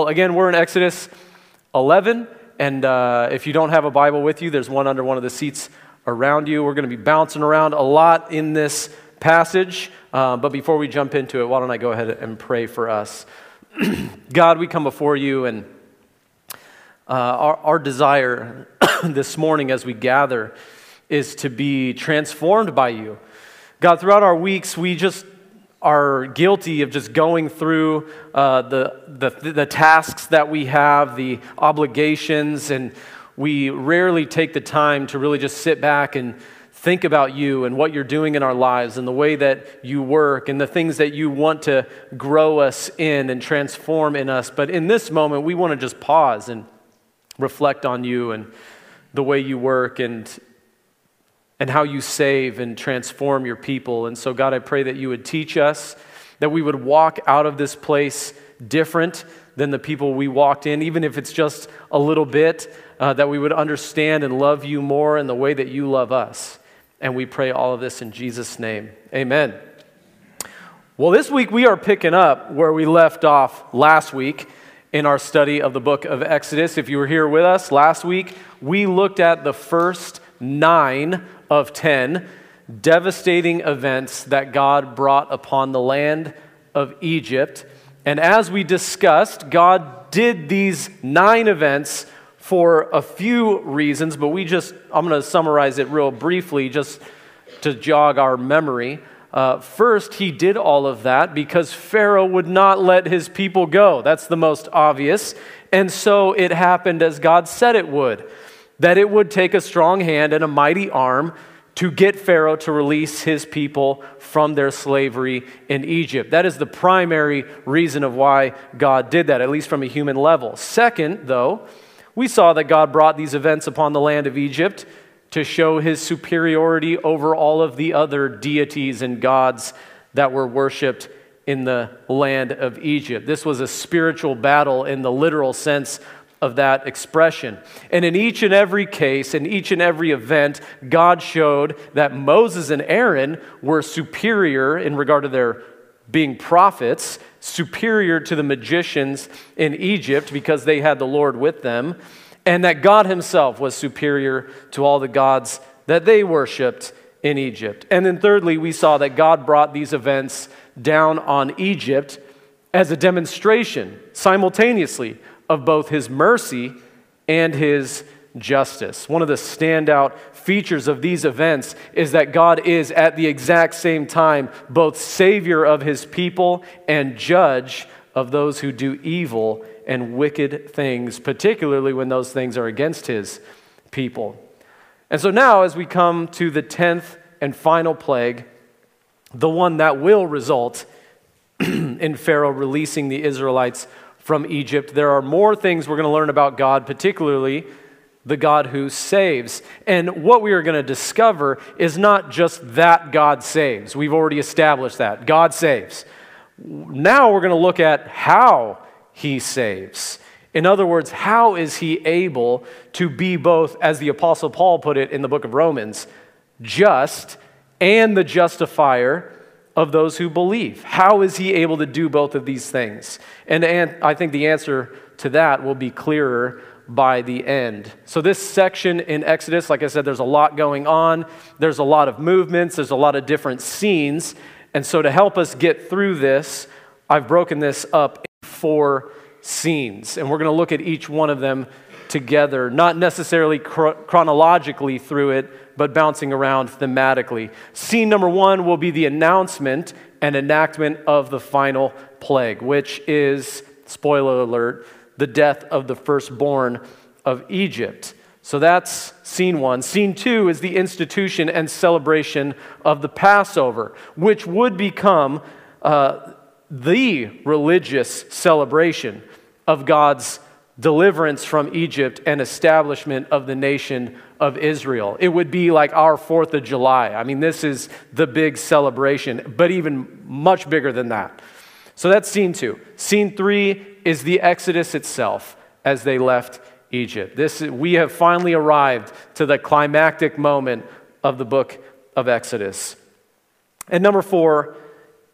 Well, again, we're in Exodus 11, and uh, if you don't have a Bible with you, there's one under one of the seats around you. We're going to be bouncing around a lot in this passage, uh, but before we jump into it, why don't I go ahead and pray for us? God, we come before you, and uh, our, our desire this morning as we gather is to be transformed by you. God, throughout our weeks, we just are guilty of just going through uh, the, the, the tasks that we have, the obligations, and we rarely take the time to really just sit back and think about you and what you're doing in our lives and the way that you work and the things that you want to grow us in and transform in us. But in this moment, we want to just pause and reflect on you and the way you work and and how you save and transform your people. And so, God, I pray that you would teach us, that we would walk out of this place different than the people we walked in, even if it's just a little bit, uh, that we would understand and love you more in the way that you love us. And we pray all of this in Jesus' name. Amen. Well, this week we are picking up where we left off last week in our study of the book of Exodus. If you were here with us last week, we looked at the first nine of 10 devastating events that God brought upon the land of Egypt. And as we discussed, God did these nine events for a few reasons, but we just, I'm going to summarize it real briefly just to jog our memory. Uh, first, he did all of that because Pharaoh would not let his people go. That's the most obvious. And so it happened as God said it would that it would take a strong hand and a mighty arm to get Pharaoh to release his people from their slavery in Egypt. That is the primary reason of why God did that, at least from a human level. Second, though, we saw that God brought these events upon the land of Egypt to show his superiority over all of the other deities and gods that were worshiped in the land of Egypt. This was a spiritual battle in the literal sense of that expression. And in each and every case, in each and every event, God showed that Moses and Aaron were superior in regard to their being prophets, superior to the magicians in Egypt because they had the Lord with them, and that God Himself was superior to all the gods that they worshiped in Egypt. And then, thirdly, we saw that God brought these events down on Egypt as a demonstration simultaneously of both his mercy and his justice. One of the standout features of these events is that God is at the exact same time both Savior of his people and judge of those who do evil and wicked things, particularly when those things are against his people. And so now, as we come to the 10th and final plague, the one that will result in Pharaoh releasing the Israelites from Egypt. There are more things we're going to learn about God, particularly the God who saves. And what we are going to discover is not just that God saves. We've already established that. God saves. Now we're going to look at how he saves. In other words, how is he able to be both, as the Apostle Paul put it in the book of Romans, just and the justifier of those who believe. How is he able to do both of these things? And, and I think the answer to that will be clearer by the end. So, this section in Exodus, like I said, there's a lot going on, there's a lot of movements, there's a lot of different scenes. And so, to help us get through this, I've broken this up in four scenes. And we're going to look at each one of them together, not necessarily chronologically through it, but bouncing around thematically. Scene number one will be the announcement and enactment of the final plague, which is, spoiler alert, the death of the firstborn of Egypt. So that's scene one. Scene two is the institution and celebration of the Passover, which would become uh, the religious celebration of God's deliverance from Egypt and establishment of the nation of Israel. It would be like our 4th of July. I mean, this is the big celebration, but even much bigger than that. So that's scene two. Scene three is the Exodus itself as they left Egypt. This, we have finally arrived to the climactic moment of the book of Exodus. And number four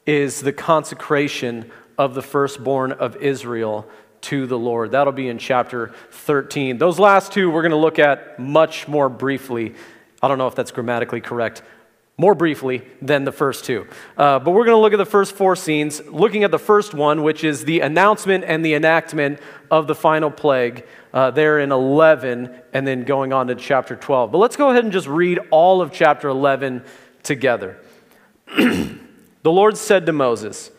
is the consecration of the firstborn of Israel to the Lord. That'll be in chapter 13. Those last two we're going to look at much more briefly. I don't know if that's grammatically correct. More briefly than the first two. Uh, but we're going to look at the first four scenes, looking at the first one, which is the announcement and the enactment of the final plague, uh, there in 11, and then going on to chapter 12. But let's go ahead and just read all of chapter 11 together. the Lord said to Moses,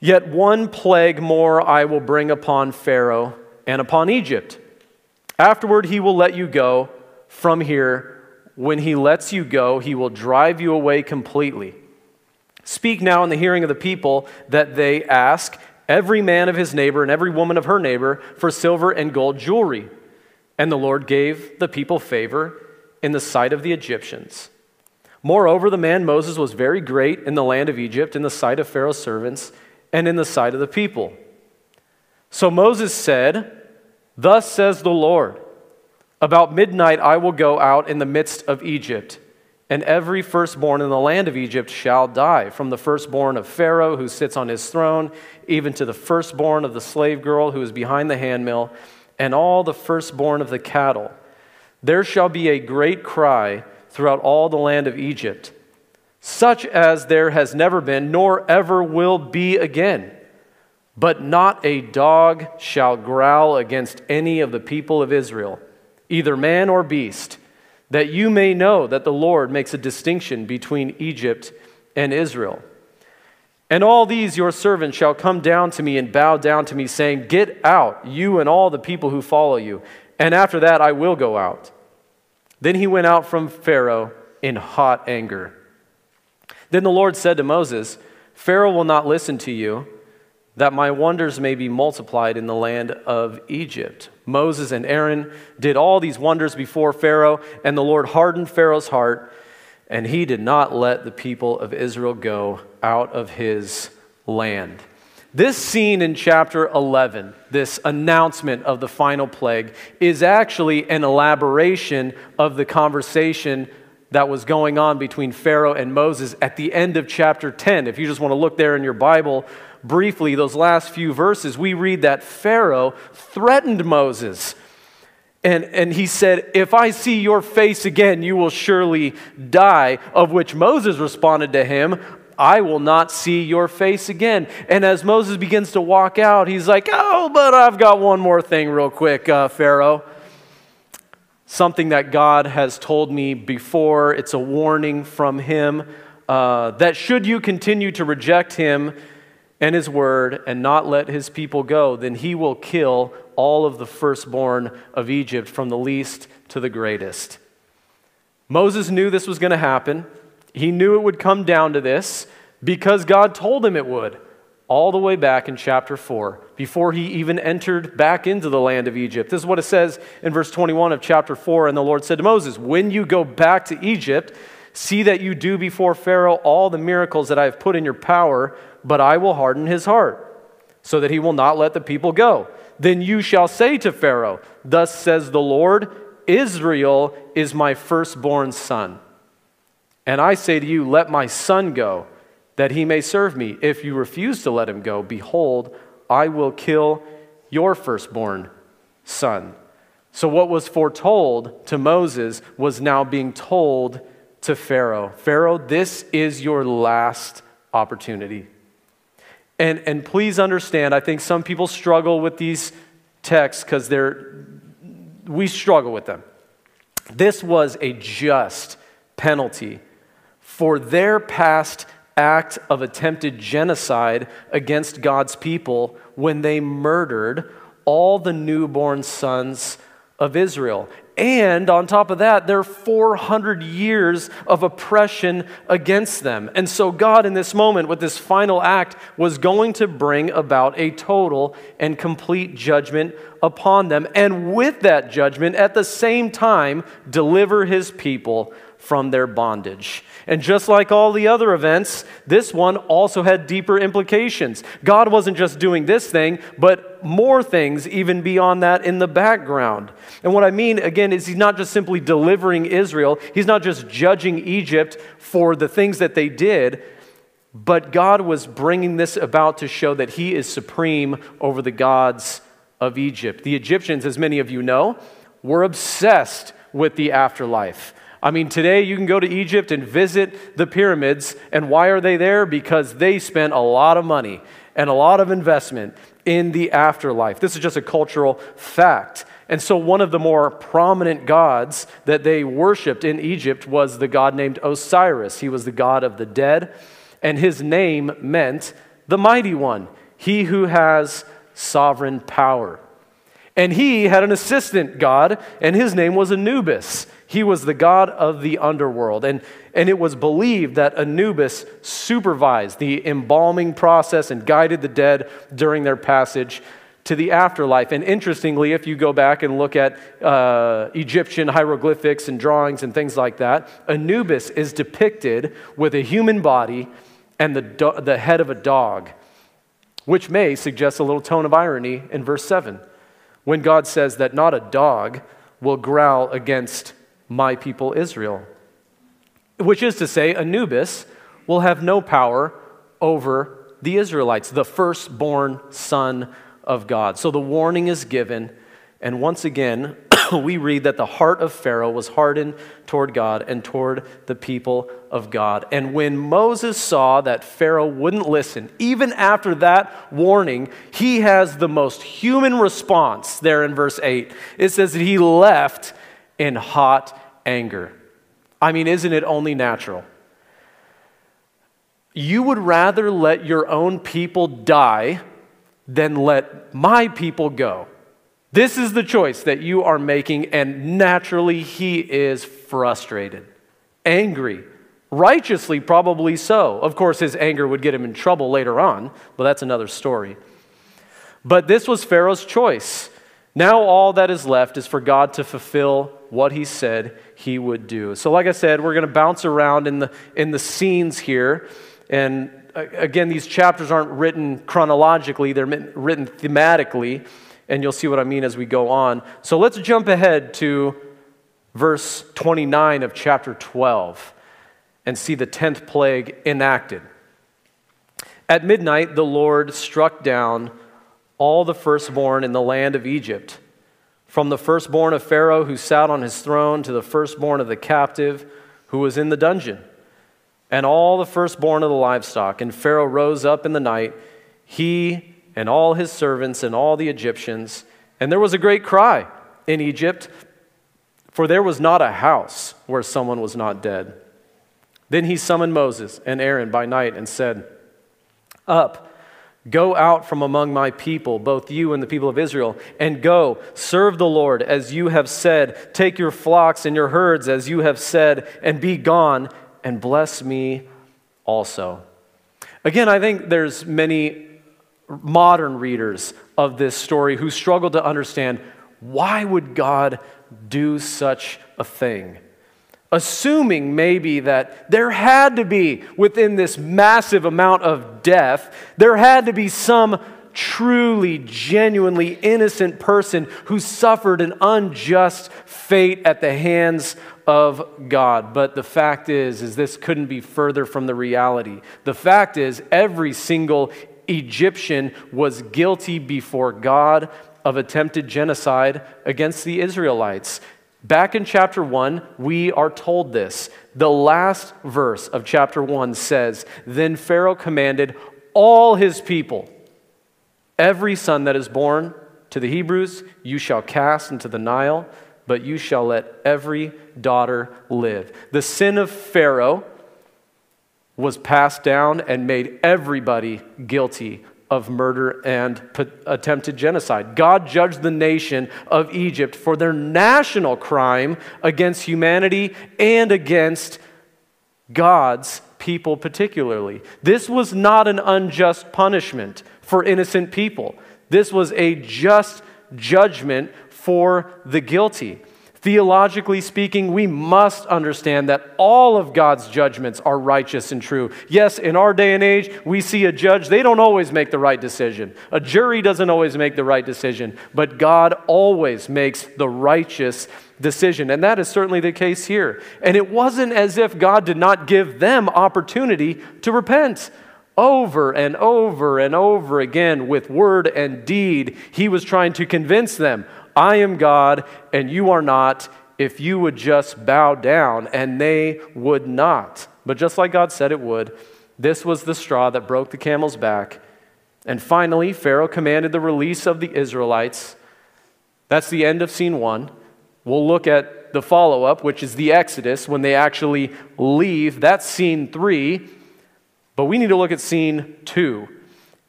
Yet one plague more I will bring upon Pharaoh and upon Egypt. Afterward, he will let you go from here. When he lets you go, he will drive you away completely. Speak now in the hearing of the people that they ask every man of his neighbor and every woman of her neighbor for silver and gold jewelry. And the Lord gave the people favor in the sight of the Egyptians. Moreover, the man Moses was very great in the land of Egypt in the sight of Pharaoh's servants and in the sight of the people. So Moses said, Thus says the Lord, about midnight I will go out in the midst of Egypt, and every firstborn in the land of Egypt shall die, from the firstborn of Pharaoh who sits on his throne, even to the firstborn of the slave girl who is behind the handmill, and all the firstborn of the cattle. There shall be a great cry throughout all the land of Egypt such as there has never been, nor ever will be again. But not a dog shall growl against any of the people of Israel, either man or beast, that you may know that the Lord makes a distinction between Egypt and Israel. And all these your servants shall come down to me and bow down to me, saying, Get out, you and all the people who follow you. And after that I will go out. Then he went out from Pharaoh in hot anger. Then the Lord said to Moses, Pharaoh will not listen to you, that my wonders may be multiplied in the land of Egypt. Moses and Aaron did all these wonders before Pharaoh, and the Lord hardened Pharaoh's heart, and he did not let the people of Israel go out of his land. This scene in chapter 11, this announcement of the final plague, is actually an elaboration of the conversation that was going on between Pharaoh and Moses at the end of chapter 10. If you just want to look there in your Bible briefly, those last few verses, we read that Pharaoh threatened Moses. And, and he said, If I see your face again, you will surely die. Of which Moses responded to him, I will not see your face again. And as Moses begins to walk out, he's like, Oh, but I've got one more thing, real quick, uh, Pharaoh something that God has told me before. It's a warning from Him uh, that should you continue to reject Him and His word and not let His people go, then He will kill all of the firstborn of Egypt, from the least to the greatest. Moses knew this was going to happen. He knew it would come down to this because God told him it would all the way back in chapter 4, before he even entered back into the land of Egypt. This is what it says in verse 21 of chapter 4. And the Lord said to Moses, When you go back to Egypt, see that you do before Pharaoh all the miracles that I have put in your power, but I will harden his heart, so that he will not let the people go. Then you shall say to Pharaoh, Thus says the Lord, Israel is my firstborn son. And I say to you, Let my son go that he may serve me. If you refuse to let him go, behold, I will kill your firstborn son. So, what was foretold to Moses was now being told to Pharaoh Pharaoh, this is your last opportunity. And, and please understand, I think some people struggle with these texts because they're, we struggle with them. This was a just penalty for their past act of attempted genocide against God's people when they murdered all the newborn sons of Israel. And on top of that, there are 400 years of oppression against them. And so, God, in this moment, with this final act, was going to bring about a total and complete judgment upon them. And with that judgment, at the same time, deliver his people from their bondage. And just like all the other events, this one also had deeper implications. God wasn't just doing this thing, but more things even beyond that in the background. And what I mean, again, is He's not just simply delivering Israel, He's not just judging Egypt for the things that they did. But God was bringing this about to show that He is supreme over the gods of Egypt. The Egyptians, as many of you know, were obsessed with the afterlife. I mean, today you can go to Egypt and visit the pyramids. And why are they there? Because they spent a lot of money and a lot of investment in the afterlife. This is just a cultural fact. And so, one of the more prominent gods that they worshiped in Egypt was the god named Osiris. He was the god of the dead, and his name meant the mighty one, he who has sovereign power. And he had an assistant god, and his name was Anubis. He was the god of the underworld. And, and it was believed that Anubis supervised the embalming process and guided the dead during their passage to the afterlife. And interestingly, if you go back and look at uh, Egyptian hieroglyphics and drawings and things like that, Anubis is depicted with a human body and the, do- the head of a dog, which may suggest a little tone of irony in verse 7 when God says that not a dog will growl against my people Israel. Which is to say, Anubis will have no power over the Israelites, the firstborn son of God. So the warning is given, and once again, we read that the heart of Pharaoh was hardened toward God and toward the people of God. And when Moses saw that Pharaoh wouldn't listen, even after that warning, he has the most human response there in verse 8. It says that he left in hot anger. I mean, isn't it only natural? You would rather let your own people die than let my people go. This is the choice that you are making, and naturally he is frustrated, angry, righteously, probably so. Of course, his anger would get him in trouble later on, but that's another story. But this was Pharaoh's choice. Now, all that is left is for God to fulfill what he said he would do. So, like I said, we're going to bounce around in the, in the scenes here. And uh, again, these chapters aren't written chronologically, they're written thematically and you'll see what I mean as we go on. So let's jump ahead to verse 29 of chapter 12 and see the 10th plague enacted. At midnight, the Lord struck down all the firstborn in the land of Egypt, from the firstborn of Pharaoh who sat on his throne to the firstborn of the captive who was in the dungeon, and all the firstborn of the livestock. And Pharaoh rose up in the night, he and all his servants and all the Egyptians. And there was a great cry in Egypt, for there was not a house where someone was not dead. Then he summoned Moses and Aaron by night and said, Up, go out from among my people, both you and the people of Israel, and go, serve the Lord as you have said. Take your flocks and your herds as you have said, and be gone, and bless me also. Again, I think there's many modern readers of this story who struggle to understand why would God do such a thing? Assuming maybe that there had to be, within this massive amount of death, there had to be some truly, genuinely innocent person who suffered an unjust fate at the hands of God. But the fact is, is this couldn't be further from the reality. The fact is, every single Egyptian was guilty before God of attempted genocide against the Israelites. Back in chapter 1, we are told this. The last verse of chapter 1 says Then Pharaoh commanded all his people, every son that is born to the Hebrews, you shall cast into the Nile, but you shall let every daughter live. The sin of Pharaoh was passed down and made everybody guilty of murder and attempted genocide. God judged the nation of Egypt for their national crime against humanity and against God's people, particularly. This was not an unjust punishment for innocent people, this was a just judgment for the guilty. Theologically speaking, we must understand that all of God's judgments are righteous and true. Yes, in our day and age, we see a judge, they don't always make the right decision. A jury doesn't always make the right decision, but God always makes the righteous decision. And that is certainly the case here. And it wasn't as if God did not give them opportunity to repent. Over and over and over again, with word and deed, he was trying to convince them I am God and you are not, if you would just bow down. And they would not. But just like God said it would, this was the straw that broke the camel's back. And finally, Pharaoh commanded the release of the Israelites. That's the end of scene one. We'll look at the follow up, which is the Exodus, when they actually leave. That's scene three. But we need to look at scene two.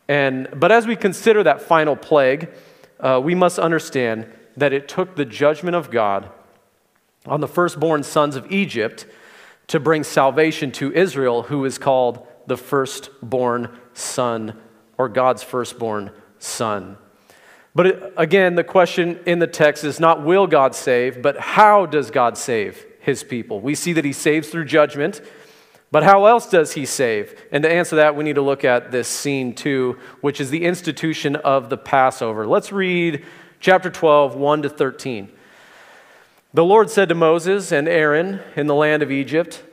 And, but as we consider that final plague, uh, we must understand that it took the judgment of God on the firstborn sons of Egypt to bring salvation to Israel, who is called the firstborn son or God's firstborn son. But again, the question in the text is not will God save, but how does God save his people? We see that he saves through judgment. But how else does he save? And to answer that, we need to look at this scene two, which is the institution of the Passover. Let's read chapter 12, 1 to 13. The Lord said to Moses and Aaron in the land of Egypt,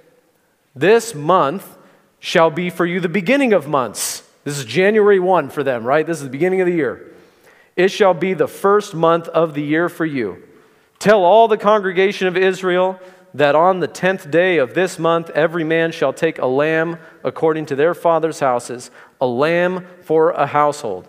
This month shall be for you the beginning of months. This is January 1 for them, right? This is the beginning of the year. It shall be the first month of the year for you. Tell all the congregation of Israel that on the tenth day of this month every man shall take a lamb according to their father's houses, a lamb for a household.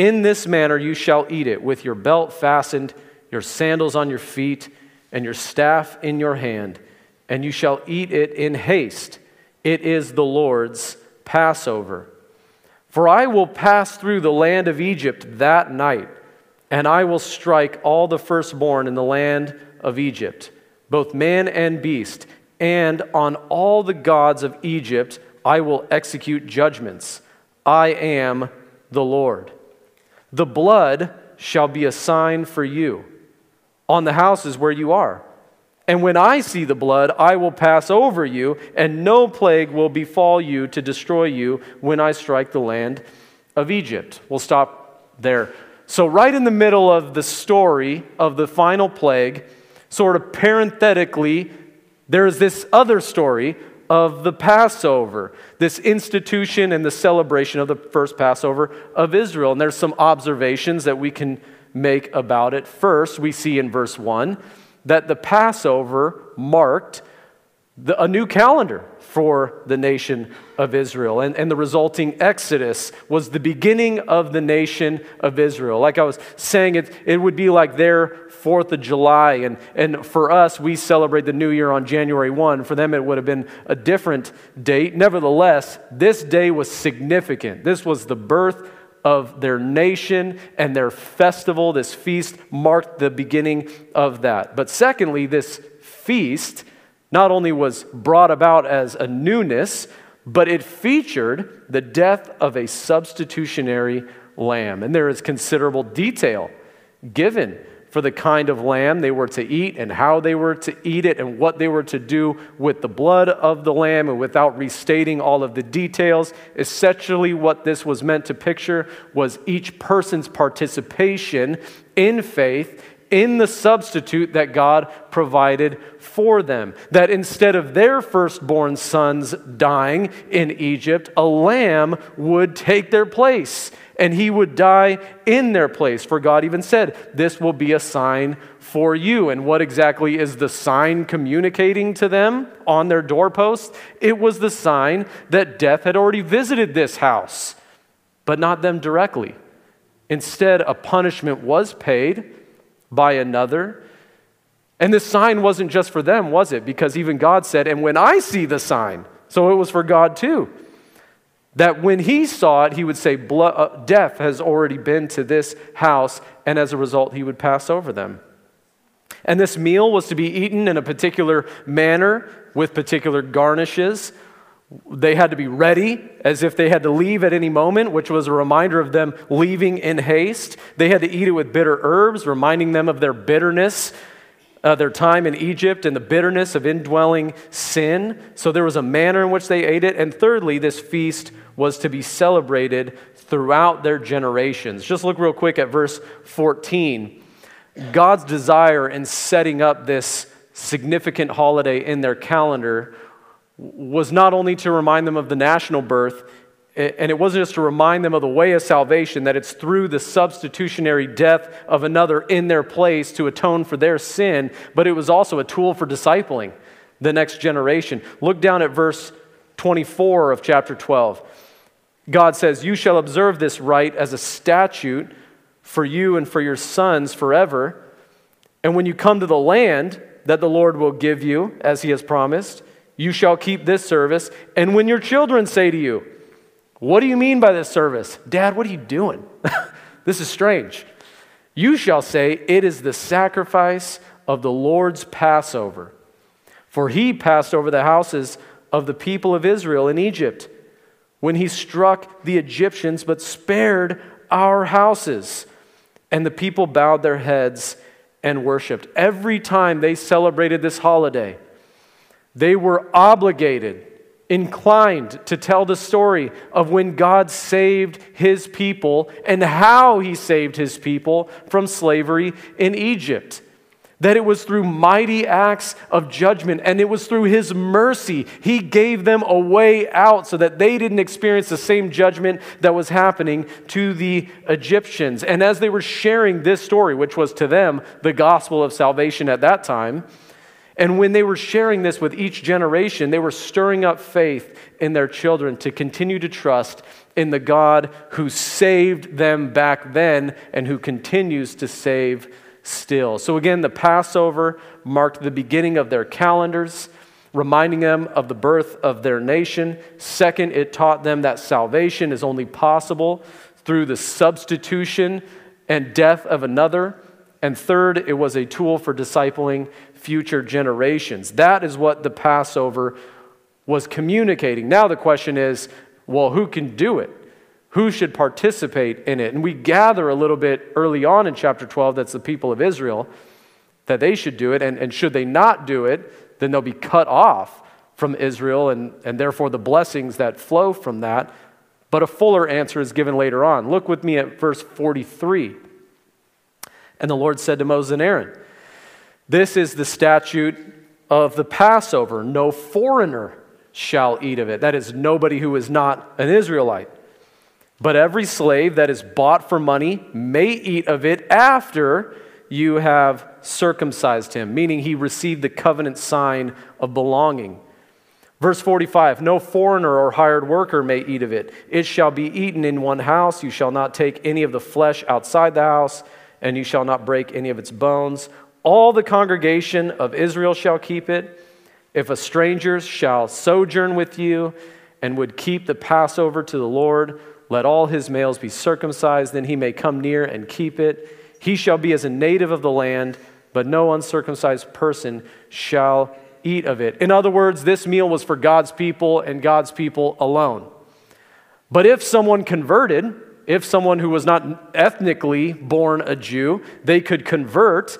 In this manner you shall eat it, with your belt fastened, your sandals on your feet, and your staff in your hand, and you shall eat it in haste. It is the Lord's Passover. For I will pass through the land of Egypt that night and I will strike all the firstborn in the land of Egypt, both man and beast, and on all the gods of Egypt I will execute judgments. I am the Lord. The blood shall be a sign for you on the houses where you are. And when I see the blood, I will pass over you, and no plague will befall you to destroy you when I strike the land of Egypt. We'll stop there. So, right in the middle of the story of the final plague, sort of parenthetically, there's this other story of the Passover, this institution and the celebration of the first Passover of Israel. And there's some observations that we can make about it. First, we see in verse 1 that the Passover marked the, a new calendar for the nation of Israel. And, and the resulting exodus was the beginning of the nation of Israel. Like I was saying, it, it would be like their 4th of July. And, and for us, we celebrate the new year on January 1. For them, it would have been a different date. Nevertheless, this day was significant. This was the birth of their nation and their festival. This feast marked the beginning of that. But secondly, this feast not only was brought about as a newness, but it featured the death of a substitutionary lamb. And there is considerable detail given for the kind of lamb they were to eat and how they were to eat it and what they were to do with the blood of the lamb. And without restating all of the details, essentially what this was meant to picture was each person's participation in faith in the substitute that God provided for them. That instead of their firstborn sons dying in Egypt, a lamb would take their place and he would die in their place. For God even said, This will be a sign for you. And what exactly is the sign communicating to them on their doorpost? It was the sign that death had already visited this house, but not them directly. Instead, a punishment was paid by another. And this sign wasn't just for them, was it? Because even God said, And when I see the sign, so it was for God too. That when he saw it, he would say, uh, Death has already been to this house, and as a result, he would pass over them. And this meal was to be eaten in a particular manner with particular garnishes. They had to be ready as if they had to leave at any moment, which was a reminder of them leaving in haste. They had to eat it with bitter herbs, reminding them of their bitterness uh, their time in Egypt and the bitterness of indwelling sin. So there was a manner in which they ate it. And thirdly, this feast was to be celebrated throughout their generations. Just look real quick at verse 14. God's desire in setting up this significant holiday in their calendar was not only to remind them of the national birth, and it wasn't just to remind them of the way of salvation, that it's through the substitutionary death of another in their place to atone for their sin, but it was also a tool for discipling the next generation. Look down at verse 24 of chapter 12. God says, You shall observe this rite as a statute for you and for your sons forever. And when you come to the land that the Lord will give you, as he has promised, you shall keep this service. And when your children say to you, what do you mean by this service? Dad, what are you doing? this is strange. You shall say, It is the sacrifice of the Lord's Passover. For he passed over the houses of the people of Israel in Egypt when he struck the Egyptians, but spared our houses. And the people bowed their heads and worshiped. Every time they celebrated this holiday, they were obligated inclined to tell the story of when God saved his people and how he saved his people from slavery in Egypt. That it was through mighty acts of judgment and it was through his mercy. He gave them a way out so that they didn't experience the same judgment that was happening to the Egyptians. And as they were sharing this story, which was to them the gospel of salvation at that time, and when they were sharing this with each generation, they were stirring up faith in their children to continue to trust in the God who saved them back then and who continues to save still. So, again, the Passover marked the beginning of their calendars, reminding them of the birth of their nation. Second, it taught them that salvation is only possible through the substitution and death of another. And third, it was a tool for discipling future generations. That is what the Passover was communicating. Now the question is well, who can do it? Who should participate in it? And we gather a little bit early on in chapter 12 that's the people of Israel that they should do it. And, and should they not do it, then they'll be cut off from Israel and, and therefore the blessings that flow from that. But a fuller answer is given later on. Look with me at verse 43. And the Lord said to Moses and Aaron, this is the statute of the Passover. No foreigner shall eat of it. That is, nobody who is not an Israelite. But every slave that is bought for money may eat of it after you have circumcised him, meaning he received the covenant sign of belonging. Verse 45 No foreigner or hired worker may eat of it. It shall be eaten in one house. You shall not take any of the flesh outside the house, and you shall not break any of its bones. All the congregation of Israel shall keep it. If a stranger shall sojourn with you and would keep the Passover to the Lord, let all his males be circumcised, then he may come near and keep it. He shall be as a native of the land, but no uncircumcised person shall eat of it. In other words, this meal was for God's people and God's people alone. But if someone converted, if someone who was not ethnically born a Jew, they could convert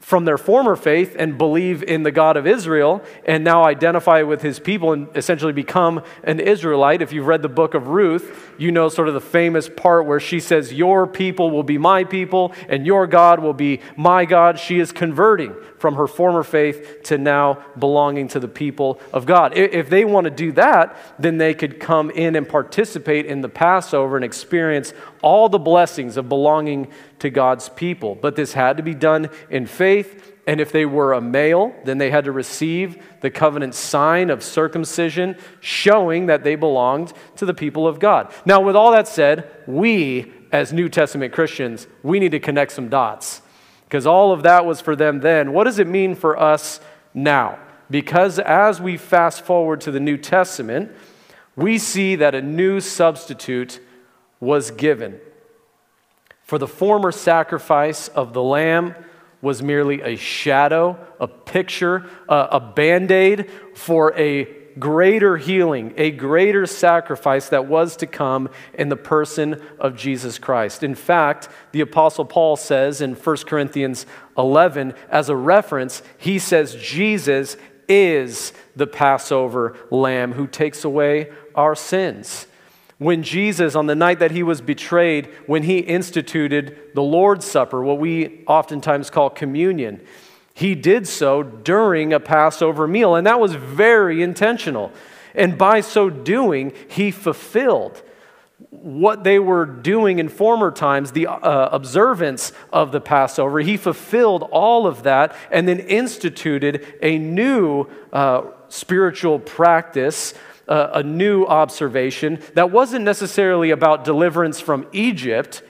from their former faith and believe in the God of Israel and now identify with his people and essentially become an Israelite. If you've read the book of Ruth, you know sort of the famous part where she says, Your people will be my people and your God will be my God. She is converting from her former faith to now belonging to the people of God. If they want to do that, then they could come in and participate in the Passover and experience all the blessings of belonging to God's people. But this had to be done in faith. And if they were a male, then they had to receive the covenant sign of circumcision, showing that they belonged to the people of God. Now, with all that said, we, as New Testament Christians, we need to connect some dots because all of that was for them then. What does it mean for us now? Because as we fast forward to the New Testament, we see that a new substitute was given. For the former sacrifice of the lamb was merely a shadow, a picture, a, a band aid for a greater healing, a greater sacrifice that was to come in the person of Jesus Christ. In fact, the Apostle Paul says in 1 Corinthians 11, as a reference, he says, Jesus is the Passover lamb who takes away our sins. When Jesus, on the night that he was betrayed, when he instituted the Lord's Supper, what we oftentimes call communion, he did so during a Passover meal, and that was very intentional. And by so doing, he fulfilled what they were doing in former times, the uh, observance of the Passover. He fulfilled all of that and then instituted a new uh, spiritual practice a, a new observation that wasn't necessarily about deliverance from Egypt,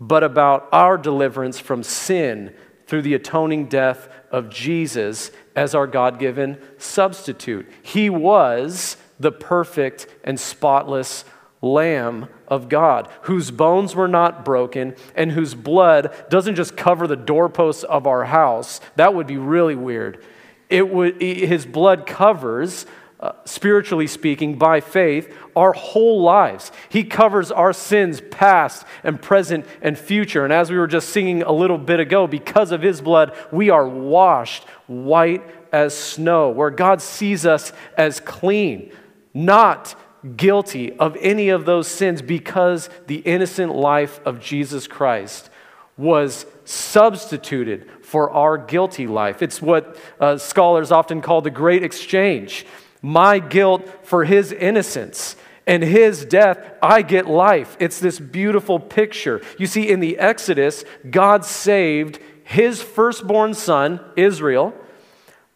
but about our deliverance from sin through the atoning death of Jesus as our God given substitute. He was the perfect and spotless Lamb of God, whose bones were not broken and whose blood doesn't just cover the doorposts of our house. That would be really weird. It would, his blood covers uh, spiritually speaking, by faith, our whole lives. He covers our sins, past and present and future. And as we were just singing a little bit ago, because of His blood, we are washed white as snow, where God sees us as clean, not guilty of any of those sins, because the innocent life of Jesus Christ was substituted for our guilty life. It's what uh, scholars often call the great exchange my guilt for his innocence. And his death, I get life. It's this beautiful picture. You see, in the Exodus, God saved his firstborn son, Israel,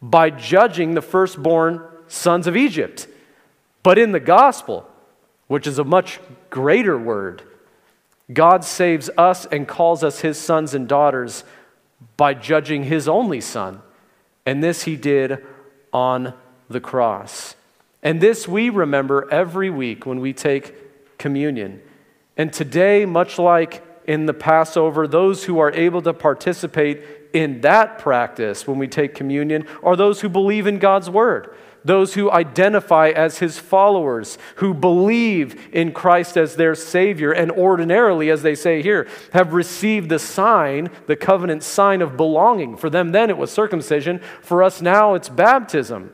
by judging the firstborn sons of Egypt. But in the gospel, which is a much greater word, God saves us and calls us his sons and daughters by judging his only son. And this he did on the cross. And this we remember every week when we take communion. And today, much like in the Passover, those who are able to participate in that practice when we take communion are those who believe in God's word, those who identify as his followers, who believe in Christ as their Savior, and ordinarily, as they say here, have received the sign, the covenant sign of belonging. For them, then it was circumcision. For us now, it's baptism.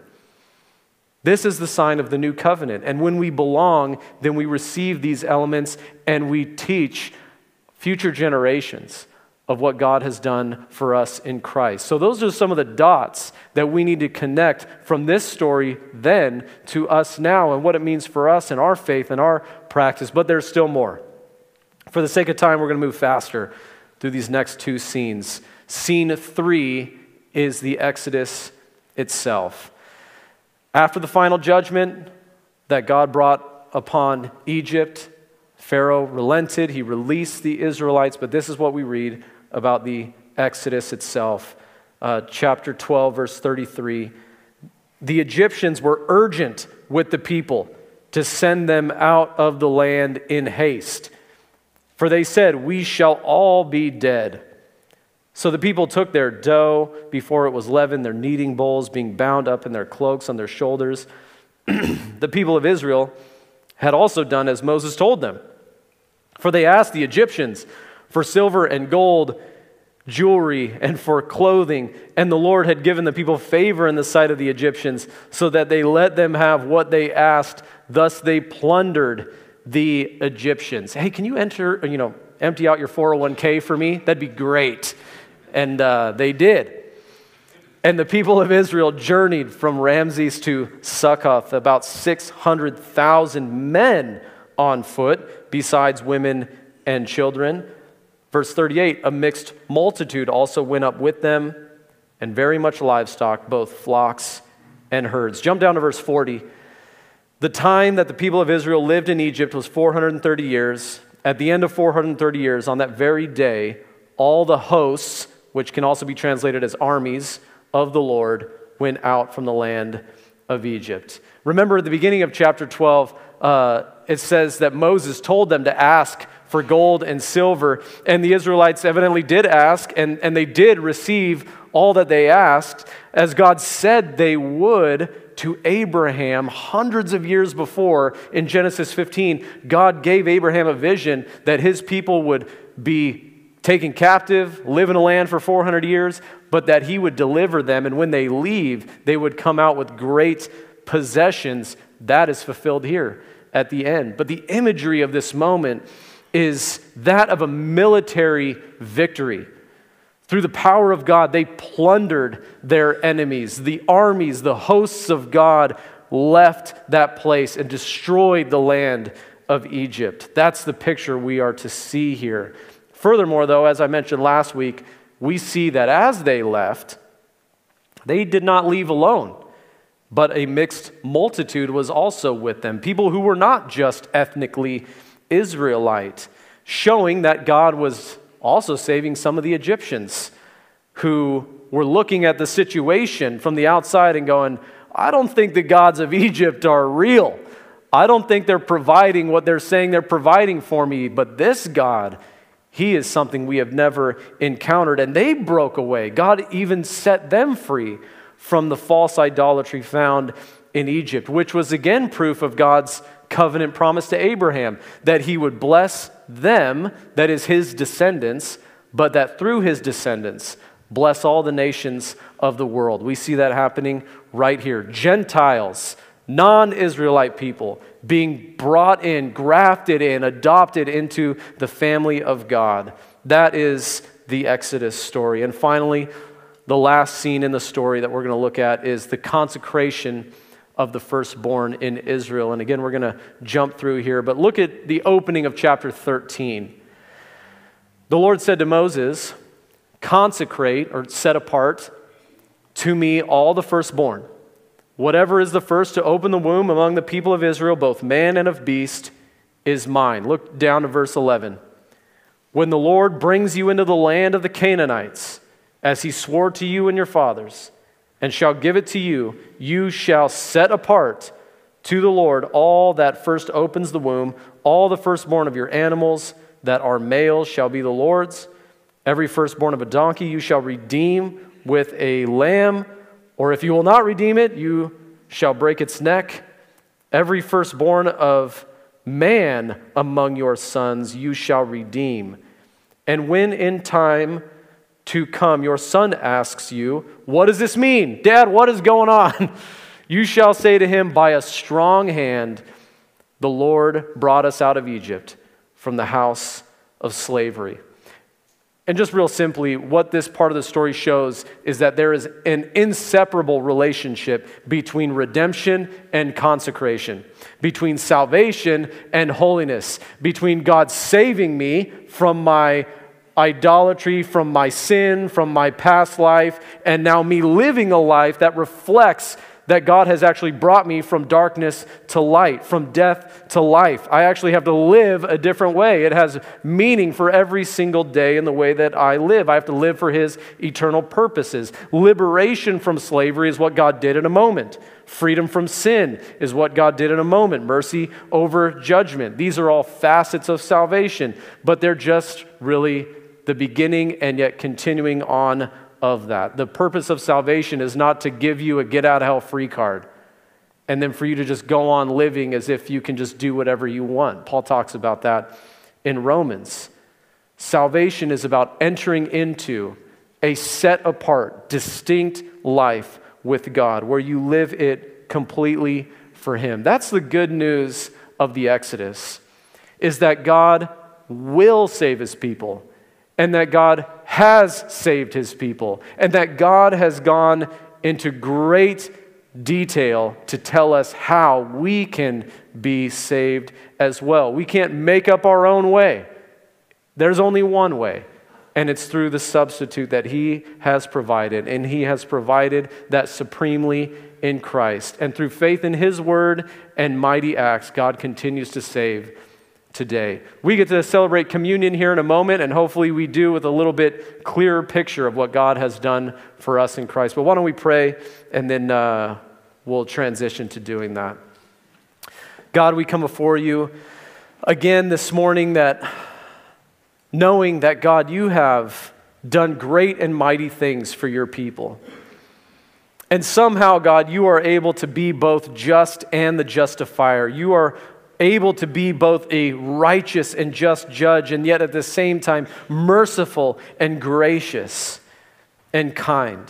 This is the sign of the new covenant. And when we belong, then we receive these elements and we teach future generations of what God has done for us in Christ. So, those are some of the dots that we need to connect from this story then to us now and what it means for us and our faith and our practice. But there's still more. For the sake of time, we're going to move faster through these next two scenes. Scene three is the Exodus itself. After the final judgment that God brought upon Egypt, Pharaoh relented. He released the Israelites, but this is what we read about the Exodus itself. Uh, chapter 12, verse 33. The Egyptians were urgent with the people to send them out of the land in haste. For they said, We shall all be dead. So the people took their dough before it was leavened, their kneading bowls being bound up in their cloaks on their shoulders. the people of Israel had also done as Moses told them. For they asked the Egyptians for silver and gold jewelry and for clothing. And the Lord had given the people favor in the sight of the Egyptians, so that they let them have what they asked. Thus they plundered the Egyptians. Hey, can you enter, you know, empty out your 401k for me? That'd be great. And uh, they did. And the people of Israel journeyed from Ramses to Succoth, about 600,000 men on foot, besides women and children. Verse 38 A mixed multitude also went up with them, and very much livestock, both flocks and herds. Jump down to verse 40. The time that the people of Israel lived in Egypt was 430 years. At the end of 430 years, on that very day, all the hosts, which can also be translated as armies of the Lord, went out from the land of Egypt. Remember at the beginning of chapter 12, uh, it says that Moses told them to ask for gold and silver. And the Israelites evidently did ask, and, and they did receive all that they asked, as God said they would to Abraham hundreds of years before in Genesis 15. God gave Abraham a vision that his people would be taken captive, live in a land for 400 years, but that he would deliver them. And when they leave, they would come out with great possessions. That is fulfilled here at the end. But the imagery of this moment is that of a military victory. Through the power of God, they plundered their enemies. The armies, the hosts of God left that place and destroyed the land of Egypt. That's the picture we are to see here. Furthermore, though, as I mentioned last week, we see that as they left, they did not leave alone, but a mixed multitude was also with them. People who were not just ethnically Israelite, showing that God was also saving some of the Egyptians who were looking at the situation from the outside and going, I don't think the gods of Egypt are real. I don't think they're providing what they're saying they're providing for me, but this God, He is something we have never encountered. And they broke away. God even set them free from the false idolatry found in Egypt, which was again proof of God's covenant promise to Abraham that he would bless them, that is his descendants, but that through his descendants, bless all the nations of the world. We see that happening right here. Gentiles, non Israelite people, being brought in, grafted in, adopted into the family of God. That is the Exodus story. And finally, the last scene in the story that we're going to look at is the consecration of the firstborn in Israel. And again, we're going to jump through here, but look at the opening of chapter 13. The Lord said to Moses, Consecrate or set apart to me all the firstborn. Whatever is the first to open the womb among the people of Israel, both man and of beast, is mine. Look down to verse 11. When the Lord brings you into the land of the Canaanites, as he swore to you and your fathers, and shall give it to you. You shall set apart to the Lord all that first opens the womb, all the firstborn of your animals that are males shall be the Lord's. Every firstborn of a donkey you shall redeem with a lamb, or if you will not redeem it, you shall break its neck. Every firstborn of man among your sons you shall redeem. And when in time to come, your son asks you, What does this mean? Dad, what is going on? You shall say to him, By a strong hand, the Lord brought us out of Egypt from the house of slavery. And just real simply, what this part of the story shows is that there is an inseparable relationship between redemption and consecration, between salvation and holiness, between God saving me from my idolatry, from my sin, from my past life, and now me living a life that reflects that God has actually brought me from darkness to light, from death to life. I actually have to live a different way. It has meaning for every single day in the way that I live. I have to live for His eternal purposes. Liberation from slavery is what God did in a moment. Freedom from sin is what God did in a moment. Mercy over judgment. These are all facets of salvation, but they're just really the beginning and yet continuing on of that. The purpose of salvation is not to give you a get out of hell free card and then for you to just go on living as if you can just do whatever you want. Paul talks about that in Romans. Salvation is about entering into a set apart, distinct life with God where you live it completely for Him. That's the good news of the Exodus, is that God will save His people and that God has saved His people and that God has gone into great detail to tell us how we can be saved as well. We can't make up our own way. There's only one way, and it's through the substitute that He has provided, and He has provided that supremely in Christ. And through faith in His word and mighty acts, God continues to save today. We get to celebrate communion here in a moment, and hopefully we do with a little bit clearer picture of what God has done for us in Christ. But why don't we pray, and then uh, we'll transition to doing that. God, we come before you again this morning that knowing that, God, you have done great and mighty things for your people. And somehow, God, you are able to be both just and the justifier. You are able to be both a righteous and just judge, and yet at the same time, merciful and gracious and kind.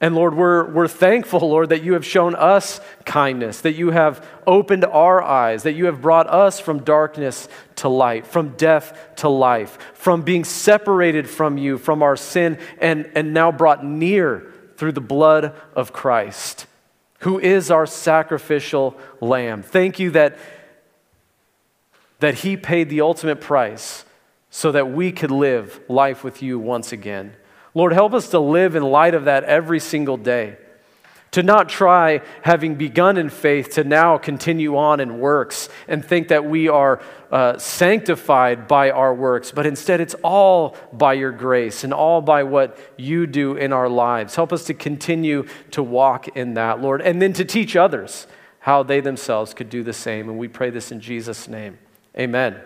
And Lord, we're, we're thankful, Lord, that you have shown us kindness, that you have opened our eyes, that you have brought us from darkness to light, from death to life, from being separated from you, from our sin, and, and now brought near through the blood of Christ, who is our sacrificial lamb. Thank you that, that he paid the ultimate price so that we could live life with you once again. Lord, help us to live in light of that every single day. To not try, having begun in faith, to now continue on in works and think that we are uh, sanctified by our works, but instead it's all by your grace and all by what you do in our lives. Help us to continue to walk in that, Lord, and then to teach others how they themselves could do the same. And we pray this in Jesus' name. Amen.